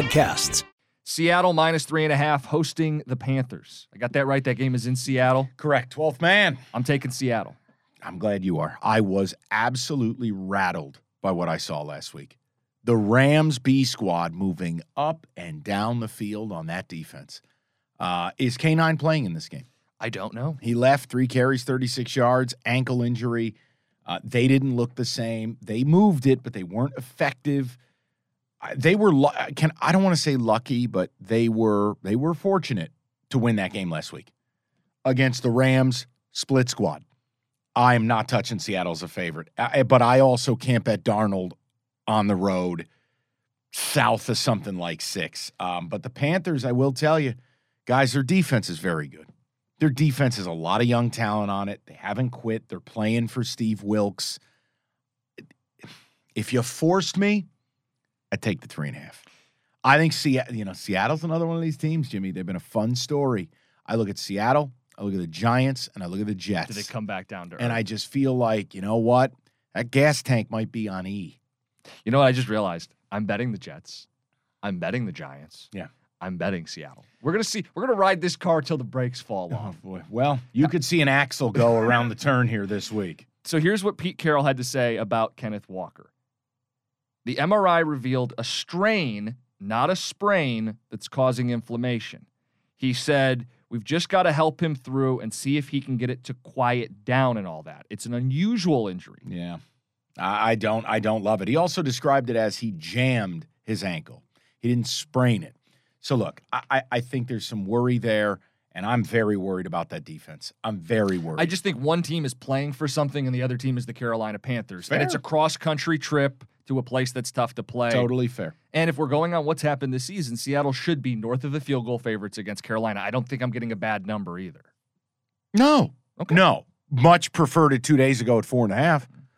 podcasts. Seattle minus three and a half hosting the Panthers. I got that right. That game is in Seattle. Correct. 12th man. I'm taking Seattle. I'm glad you are. I was absolutely rattled by what I saw last week. The Rams B squad moving up and down the field on that defense. Uh, is K9 playing in this game? I don't know. He left three carries, 36 yards, ankle injury. Uh, they didn't look the same. They moved it, but they weren't effective they were can I don't want to say lucky, but they were they were fortunate to win that game last week against the Rams split squad. I am not touching Seattle as a favorite, but I also can't bet Darnold on the road south of something like six. Um, but the Panthers, I will tell you, guys, their defense is very good. Their defense has a lot of young talent on it. They haven't quit. They're playing for Steve Wilks. If you forced me, I take the three and a half. I think Seattle, you know, Seattle's another one of these teams, Jimmy. They've been a fun story. I look at Seattle, I look at the Giants, and I look at the Jets. Did they come back down to earth? And I just feel like, you know what? That gas tank might be on E. You know what I just realized? I'm betting the Jets. I'm betting the Giants. Yeah. I'm betting Seattle. We're gonna see. We're gonna ride this car till the brakes fall oh, off. Oh boy. Well, you could see an axle go around the turn here this week. So here's what Pete Carroll had to say about Kenneth Walker. The MRI revealed a strain, not a sprain, that's causing inflammation. He said, We've just got to help him through and see if he can get it to quiet down and all that. It's an unusual injury. Yeah. I don't I don't love it. He also described it as he jammed his ankle. He didn't sprain it. So look, I, I think there's some worry there. And I'm very worried about that defense. I'm very worried. I just think one team is playing for something and the other team is the Carolina Panthers. Fair. And it's a cross country trip to a place that's tough to play. Totally fair. And if we're going on what's happened this season, Seattle should be north of the field goal favorites against Carolina. I don't think I'm getting a bad number either. No. Okay. No. Much preferred it two days ago at four and a half.